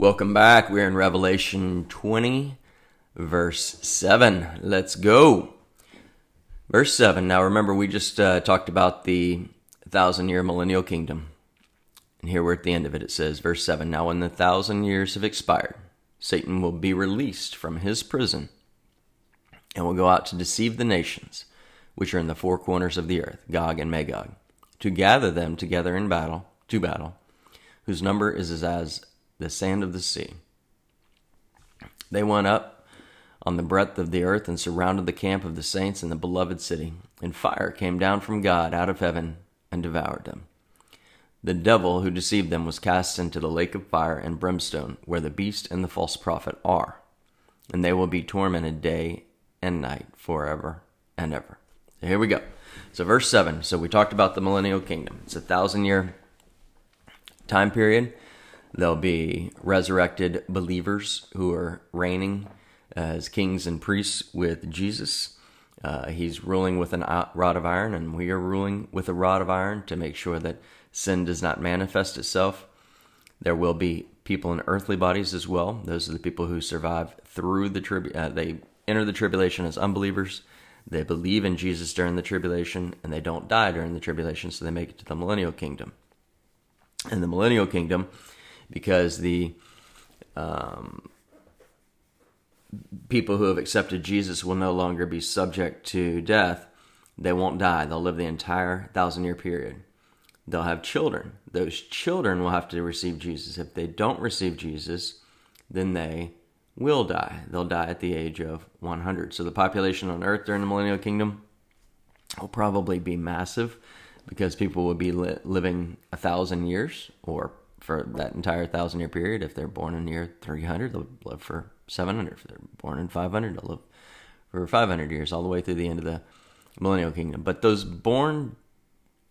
Welcome back. We're in Revelation 20, verse 7. Let's go. Verse 7. Now remember, we just uh, talked about the thousand year millennial kingdom. And here we're at the end of it. It says, verse 7 Now, when the thousand years have expired, Satan will be released from his prison and will go out to deceive the nations, which are in the four corners of the earth, Gog and Magog, to gather them together in battle, to battle, whose number is as the sand of the sea. They went up on the breadth of the earth and surrounded the camp of the saints in the beloved city, and fire came down from God out of heaven and devoured them. The devil who deceived them was cast into the lake of fire and brimstone, where the beast and the false prophet are, and they will be tormented day and night forever and ever. So here we go. So, verse 7. So, we talked about the millennial kingdom. It's a thousand year time period. There'll be resurrected believers who are reigning as kings and priests with Jesus. Uh, he's ruling with a rod of iron, and we are ruling with a rod of iron to make sure that sin does not manifest itself. There will be people in earthly bodies as well. Those are the people who survive through the trib. Uh, they enter the tribulation as unbelievers. They believe in Jesus during the tribulation, and they don't die during the tribulation, so they make it to the millennial kingdom. In the millennial kingdom, because the um, people who have accepted Jesus will no longer be subject to death. They won't die. They'll live the entire thousand year period. They'll have children. Those children will have to receive Jesus. If they don't receive Jesus, then they will die. They'll die at the age of 100. So the population on earth during the millennial kingdom will probably be massive because people will be li- living a thousand years or for that entire thousand year period. If they're born in year 300, they'll live for 700. If they're born in 500, they'll live for 500 years, all the way through the end of the millennial kingdom. But those born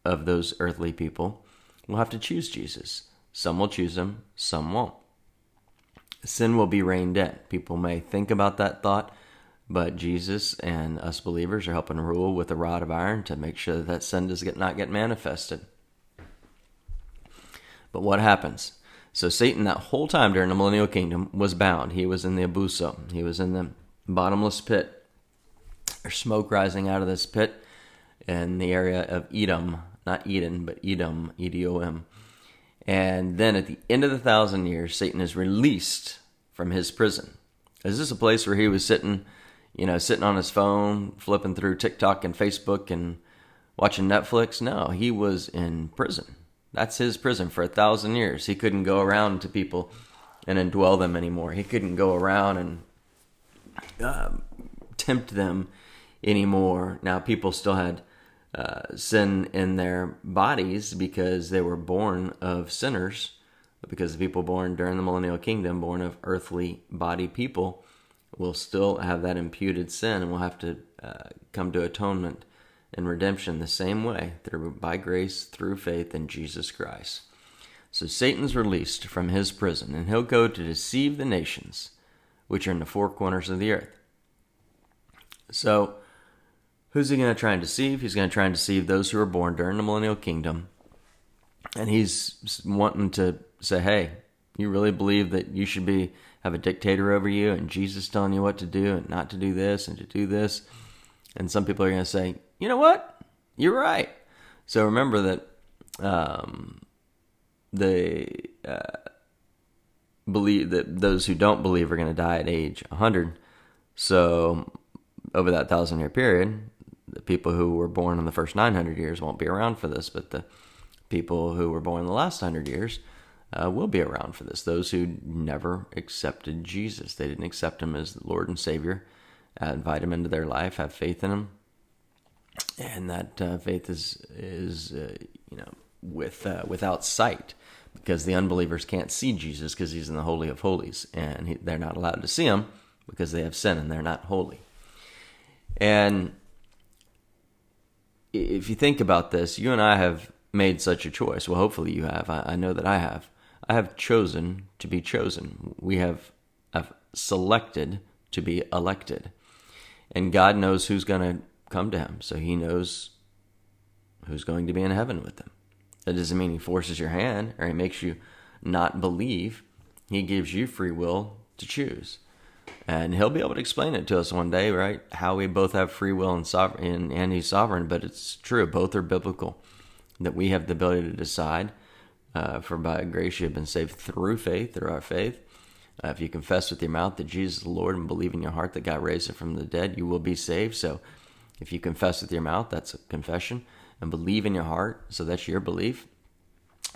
of those earthly people will have to choose Jesus. Some will choose him, some won't. Sin will be reined in. People may think about that thought, but Jesus and us believers are helping rule with a rod of iron to make sure that, that sin does not get manifested. But what happens? So Satan, that whole time during the millennial kingdom, was bound. He was in the abuso. He was in the bottomless pit. There's smoke rising out of this pit in the area of Edom, not Eden, but Edom, E D O M. And then at the end of the thousand years, Satan is released from his prison. Is this a place where he was sitting, you know, sitting on his phone, flipping through TikTok and Facebook and watching Netflix? No, he was in prison. That's his prison for a thousand years. He couldn't go around to people and indwell them anymore. He couldn't go around and uh, tempt them anymore. Now, people still had uh, sin in their bodies because they were born of sinners, because the people born during the millennial kingdom, born of earthly body people, will still have that imputed sin and will have to uh, come to atonement and redemption the same way through by grace through faith in Jesus Christ. So Satan's released from his prison, and he'll go to deceive the nations which are in the four corners of the earth. So, who's he going to try and deceive? He's going to try and deceive those who are born during the millennial kingdom. And he's wanting to say, hey, you really believe that you should be have a dictator over you and Jesus telling you what to do and not to do this and to do this? And some people are going to say, you know what? You're right. So remember that um, the uh, believe that those who don't believe are going to die at age 100. So over that thousand year period, the people who were born in the first 900 years won't be around for this, but the people who were born in the last 100 years uh, will be around for this. Those who never accepted Jesus, they didn't accept him as Lord and Savior, uh, invite him into their life, have faith in him, and that uh, faith is is uh, you know with uh, without sight because the unbelievers can't see Jesus because he's in the holy of holies and he, they're not allowed to see him because they have sin and they're not holy. And if you think about this, you and I have made such a choice. Well, hopefully you have. I, I know that I have. I have chosen to be chosen. We have, have selected to be elected. And God knows who's going to come to him. So he knows who's going to be in heaven with him. That doesn't mean he forces your hand or he makes you not believe. He gives you free will to choose. And he'll be able to explain it to us one day, right? How we both have free will and sovereign, and, he's sovereign, but it's true. Both are biblical. That we have the ability to decide. Uh, for by grace you have been saved through faith, through our faith. Uh, if you confess with your mouth that Jesus is the Lord and believe in your heart that God raised him from the dead, you will be saved. So if you confess with your mouth, that's a confession, and believe in your heart, so that's your belief.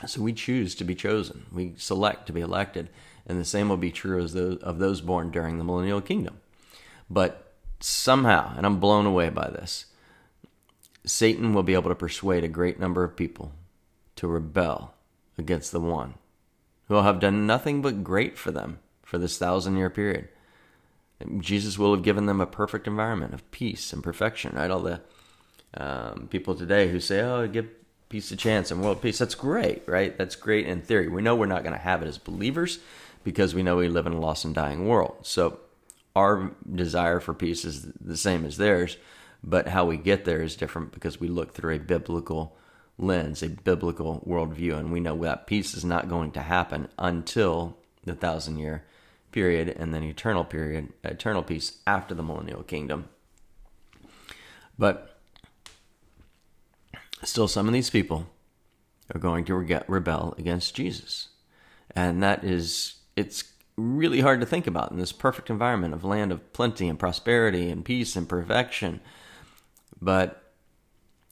So we choose to be chosen. We select to be elected, and the same will be true as those of those born during the millennial kingdom. But somehow, and I'm blown away by this, Satan will be able to persuade a great number of people to rebel against the one who will have done nothing but great for them for this thousand year period. Jesus will have given them a perfect environment of peace and perfection, right? All the um, people today who say, oh, give peace a chance and world peace, that's great, right? That's great in theory. We know we're not going to have it as believers because we know we live in a lost and dying world. So our desire for peace is the same as theirs, but how we get there is different because we look through a biblical lens, a biblical worldview, and we know that peace is not going to happen until the thousand year period and then eternal period, eternal peace after the millennial kingdom. But still, some of these people are going to rebel against Jesus. And that is, it's really hard to think about in this perfect environment of land of plenty and prosperity and peace and perfection. But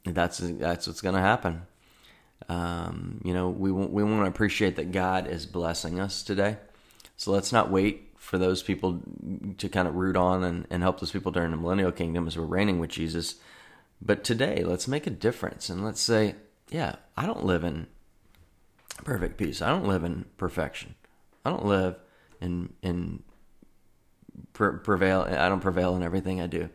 that's that's what's going to happen. Um, you know, we we want to appreciate that God is blessing us today. So let's not wait for those people to kind of root on and, and help those people during the millennial kingdom as we're reigning with Jesus. But today, let's make a difference and let's say, yeah, I don't live in perfect peace. I don't live in perfection. I don't live in in prevail. I don't prevail in everything I do.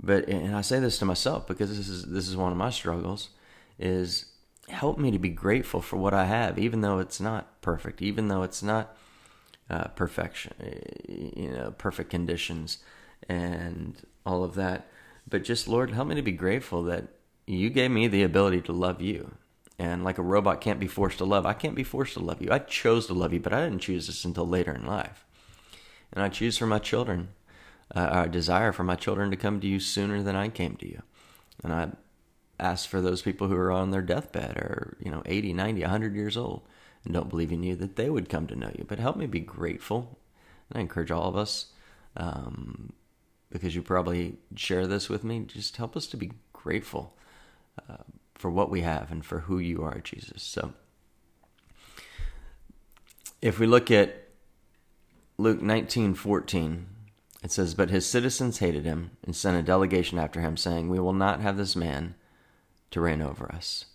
But and I say this to myself because this is this is one of my struggles. Is help me to be grateful for what I have, even though it's not perfect, even though it's not uh, perfection, you know, perfect conditions and all of that. But just, Lord, help me to be grateful that you gave me the ability to love you. And like a robot can't be forced to love, I can't be forced to love you. I chose to love you, but I didn't choose this until later in life. And I choose for my children, uh, a desire for my children to come to you sooner than I came to you. And I ask for those people who are on their deathbed or, you know, 80, 90, 100 years old and don't believe in you, that they would come to know you. But help me be grateful. And I encourage all of us, um, because you probably share this with me, just help us to be grateful uh, for what we have and for who you are, Jesus. So if we look at Luke 19 14, it says, But his citizens hated him and sent a delegation after him, saying, We will not have this man to reign over us.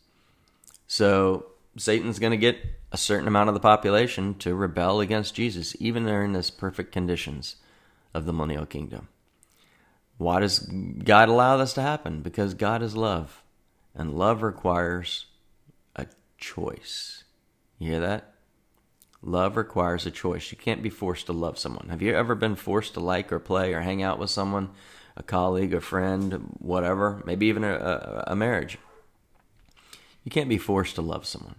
So Satan's going to get a certain amount of the population to rebel against Jesus, even during this perfect conditions of the millennial kingdom. Why does God allow this to happen? Because God is love, and love requires a choice. You hear that? Love requires a choice. You can't be forced to love someone. Have you ever been forced to like or play or hang out with someone, a colleague, a friend, whatever, maybe even a, a, a marriage? You can't be forced to love someone.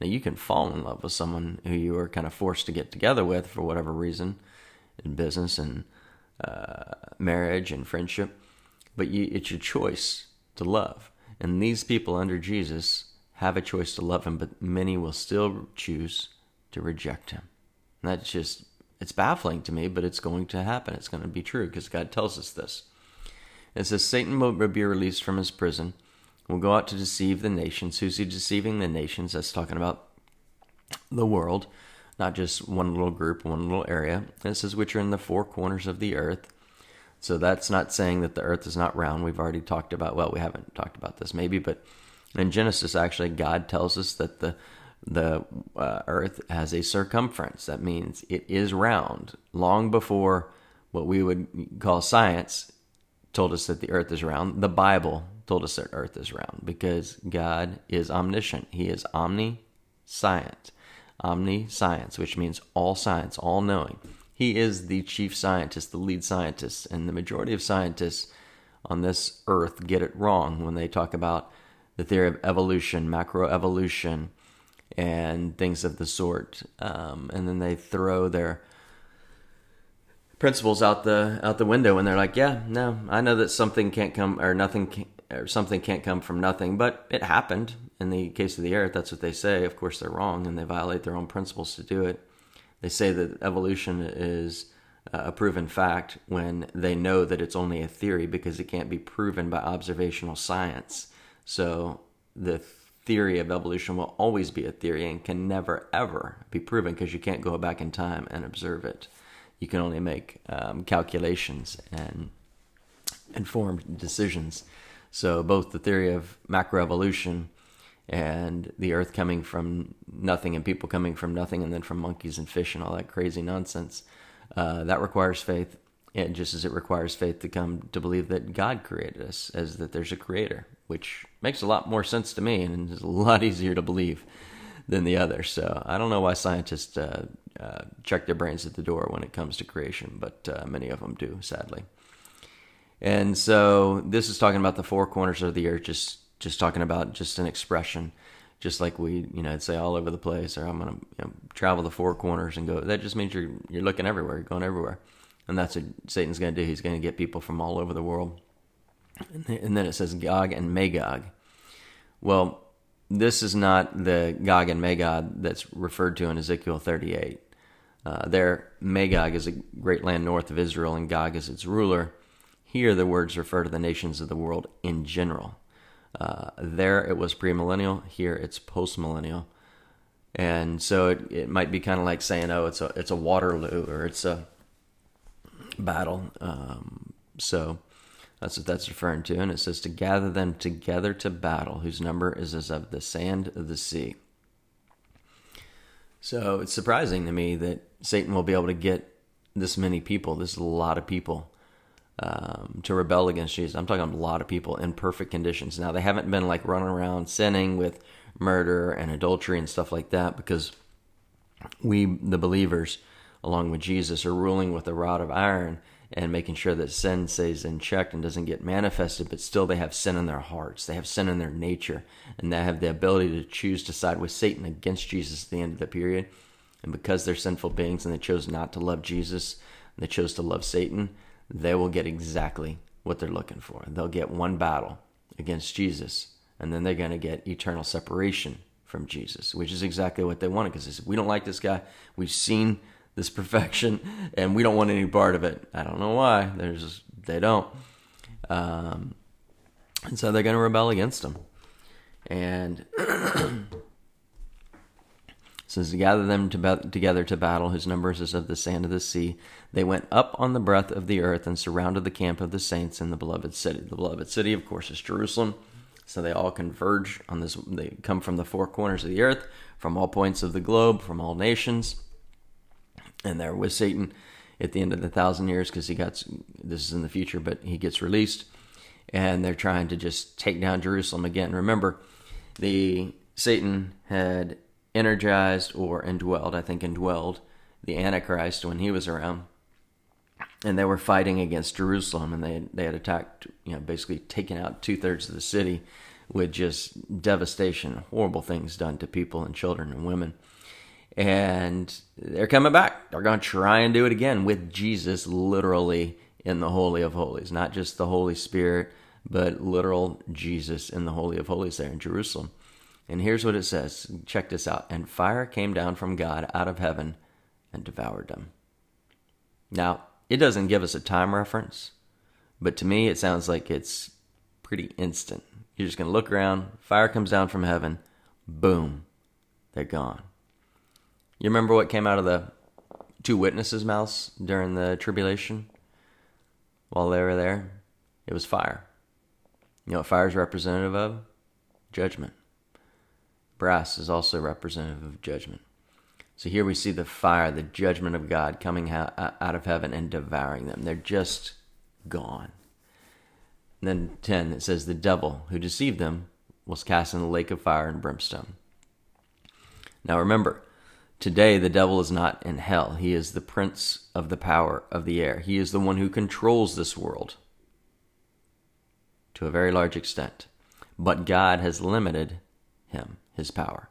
Now, you can fall in love with someone who you are kind of forced to get together with for whatever reason in business and uh, marriage and friendship, but you, it's your choice to love. And these people under Jesus have a choice to love him, but many will still choose to reject him. And that's just, it's baffling to me, but it's going to happen. It's going to be true because God tells us this. It says, Satan will be released from his prison will go out to deceive the nations. Who's he deceiving the nations? That's talking about the world, not just one little group, one little area. And it says, which are in the four corners of the earth. So that's not saying that the earth is not round. We've already talked about, well, we haven't talked about this maybe, but in Genesis, actually, God tells us that the the uh, earth has a circumference. That means it is round. Long before what we would call science told us that the earth is round, the Bible told us that earth is round because God is omniscient. He is omniscient. Omniscience, which means all science, all knowing. He is the chief scientist, the lead scientist, and the majority of scientists on this earth get it wrong when they talk about the theory of evolution, macroevolution, and things of the sort. Um, and then they throw their principles out the out the window, and they're like, "Yeah, no, I know that something can't come or nothing can, or something can't come from nothing, but it happened." In the case of the earth, that's what they say. Of course, they're wrong, and they violate their own principles to do it. They say that evolution is a proven fact when they know that it's only a theory because it can't be proven by observational science. So the theory of evolution will always be a theory and can never ever be proven because you can't go back in time and observe it. You can only make um, calculations and informed decisions. So both the theory of macroevolution and the earth coming from nothing and people coming from nothing and then from monkeys and fish and all that crazy nonsense uh, that requires faith and just as it requires faith to come to believe that god created us as that there's a creator which makes a lot more sense to me and is a lot easier to believe than the other. So I don't know why scientists uh, uh, check their brains at the door when it comes to creation, but uh, many of them do, sadly. And so this is talking about the four corners of the earth, just just talking about just an expression, just like we you know say all over the place, or I'm gonna you know, travel the four corners and go. That just means you're you're looking everywhere, you're going everywhere, and that's what Satan's gonna do. He's gonna get people from all over the world and then it says Gog and Magog. Well, this is not the Gog and Magog that's referred to in Ezekiel 38. Uh, there, Magog is a great land north of Israel, and Gog is its ruler. Here, the words refer to the nations of the world in general. Uh, there, it was premillennial. Here, it's postmillennial. And so it, it might be kind of like saying, oh, it's a, it's a Waterloo or it's a battle. Um, so that's what that's referring to. And it says to gather them together to battle, whose number is as of the sand of the sea. So it's surprising to me that Satan will be able to get this many people, this is a lot of people, um, to rebel against Jesus. I'm talking a lot of people in perfect conditions. Now, they haven't been like running around sinning with murder and adultery and stuff like that because we, the believers, along with Jesus, are ruling with a rod of iron and making sure that sin stays in check and doesn't get manifested, but still they have sin in their hearts. They have sin in their nature, and they have the ability to choose to side with Satan against Jesus at the end of the period. And because they're sinful beings and they chose not to love Jesus, they chose to love Satan, they will get exactly what they're looking for. They'll get one battle against Jesus, and then they're going to get eternal separation from Jesus, which is exactly what they wanted. Because we don't like this guy. We've seen this perfection, and we don't want any part of it. I don't know why. There's they don't, um, and so they're going to rebel against him. And says to gather them to be- together to battle, whose numbers is of the sand of the sea. They went up on the breadth of the earth and surrounded the camp of the saints in the beloved city. The beloved city, of course, is Jerusalem. So they all converge on this. They come from the four corners of the earth, from all points of the globe, from all nations and they're with Satan at the end of the thousand years because he got this is in the future, but he gets released, and they're trying to just take down Jerusalem again. Remember, the Satan had energized or indwelled, I think indwelled the Antichrist when he was around, and they were fighting against Jerusalem, and they they had attacked, you know, basically taken out two thirds of the city with just devastation, horrible things done to people and children and women and they're coming back. They're going to try and do it again with Jesus literally in the Holy of Holies, not just the Holy Spirit, but literal Jesus in the Holy of Holies there in Jerusalem. And here's what it says check this out. And fire came down from God out of heaven and devoured them. Now, it doesn't give us a time reference, but to me, it sounds like it's pretty instant. You're just going to look around, fire comes down from heaven, boom, they're gone. You remember what came out of the two witnesses' mouths during the tribulation while they were there? It was fire. You know what fire is representative of? Judgment. Brass is also representative of judgment. So here we see the fire, the judgment of God coming out of heaven and devouring them. They're just gone. And then 10, it says, The devil who deceived them was cast in the lake of fire and brimstone. Now remember, Today, the devil is not in hell. He is the prince of the power of the air. He is the one who controls this world to a very large extent. But God has limited him, his power.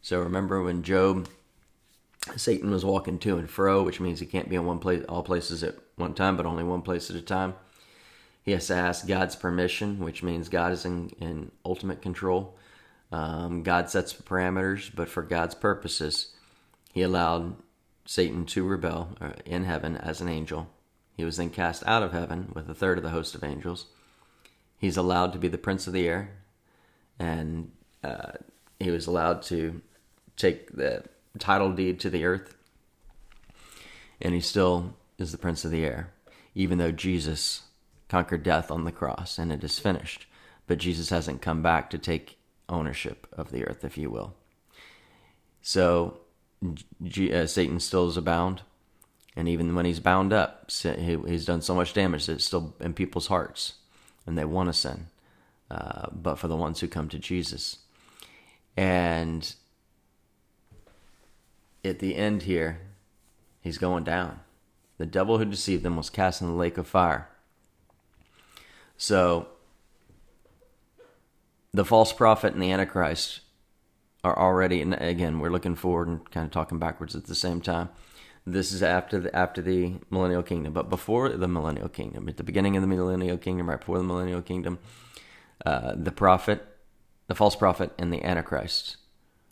So remember when Job, Satan was walking to and fro, which means he can't be in one place, all places at one time, but only one place at a time. He has to ask God's permission, which means God is in, in ultimate control. Um, God sets parameters, but for God's purposes, He allowed Satan to rebel uh, in heaven as an angel. He was then cast out of heaven with a third of the host of angels. He's allowed to be the prince of the air, and uh, he was allowed to take the title deed to the earth. And he still is the prince of the air, even though Jesus conquered death on the cross and it is finished. But Jesus hasn't come back to take ownership of the earth, if you will. So G- uh, Satan still is abound. And even when he's bound up, he's done so much damage that it's still in people's hearts and they want to sin. Uh, but for the ones who come to Jesus. And at the end here, he's going down. The devil who deceived them was cast in the lake of fire. So the false prophet and the antichrist are already and again we're looking forward and kind of talking backwards at the same time this is after the after the millennial kingdom but before the millennial kingdom at the beginning of the millennial kingdom right before the millennial kingdom uh, the prophet the false prophet and the antichrist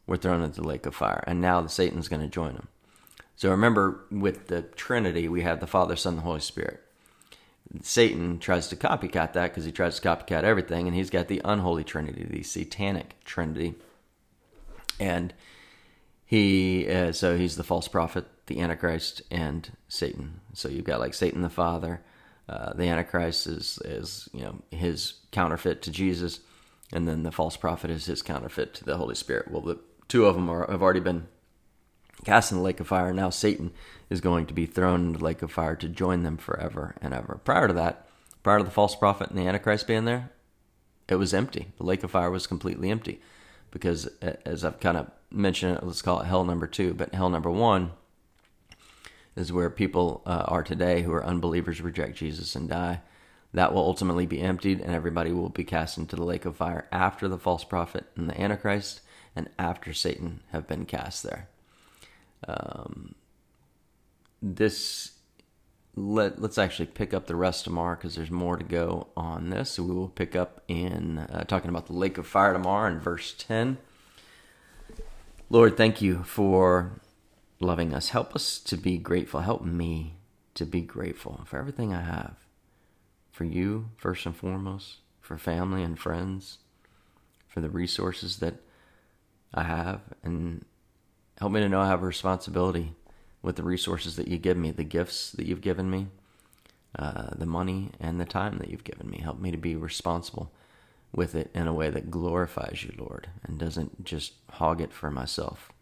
were thrown into the lake of fire and now the satan's going to join them. So remember with the trinity we have the father son the holy spirit. Satan tries to copycat that because he tries to copycat everything, and he's got the unholy trinity, the satanic trinity, and he uh, so he's the false prophet, the antichrist, and Satan. So you've got like Satan the Father, uh, the antichrist is is you know his counterfeit to Jesus, and then the false prophet is his counterfeit to the Holy Spirit. Well, the two of them are, have already been cast in the lake of fire. Now Satan is going to be thrown into the lake of fire to join them forever and ever. Prior to that, prior to the false prophet and the Antichrist being there, it was empty. The lake of fire was completely empty because, as I've kind of mentioned, let's call it hell number two, but hell number one is where people uh, are today who are unbelievers, reject Jesus, and die. That will ultimately be emptied, and everybody will be cast into the lake of fire after the false prophet and the Antichrist, and after Satan have been cast there. Um, this let let's actually pick up the rest tomorrow because there's more to go on this. So we will pick up in uh, talking about the lake of fire tomorrow in verse ten. Lord, thank you for loving us. Help us to be grateful. Help me to be grateful for everything I have. For you, first and foremost, for family and friends, for the resources that I have, and help me to know I have a responsibility with the resources that you give me, the gifts that you've given me, uh, the money, and the time that you've given me. Help me to be responsible with it in a way that glorifies you, Lord, and doesn't just hog it for myself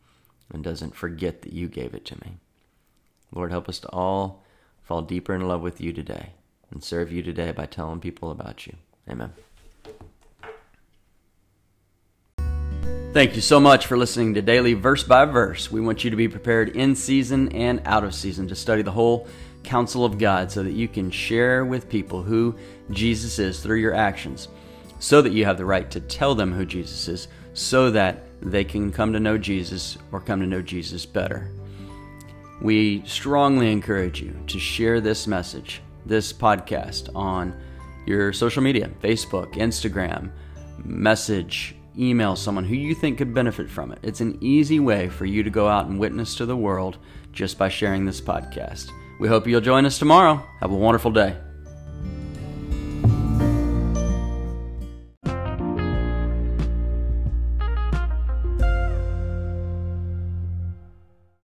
and doesn't forget that you gave it to me. Lord, help us to all fall deeper in love with you today and serve you today by telling people about you. Amen. Thank you so much for listening to Daily Verse by Verse. We want you to be prepared in season and out of season to study the whole counsel of God so that you can share with people who Jesus is through your actions, so that you have the right to tell them who Jesus is, so that they can come to know Jesus or come to know Jesus better. We strongly encourage you to share this message, this podcast, on your social media Facebook, Instagram, message, email someone who you think could benefit from it. It's an easy way for you to go out and witness to the world just by sharing this podcast. We hope you'll join us tomorrow. Have a wonderful day.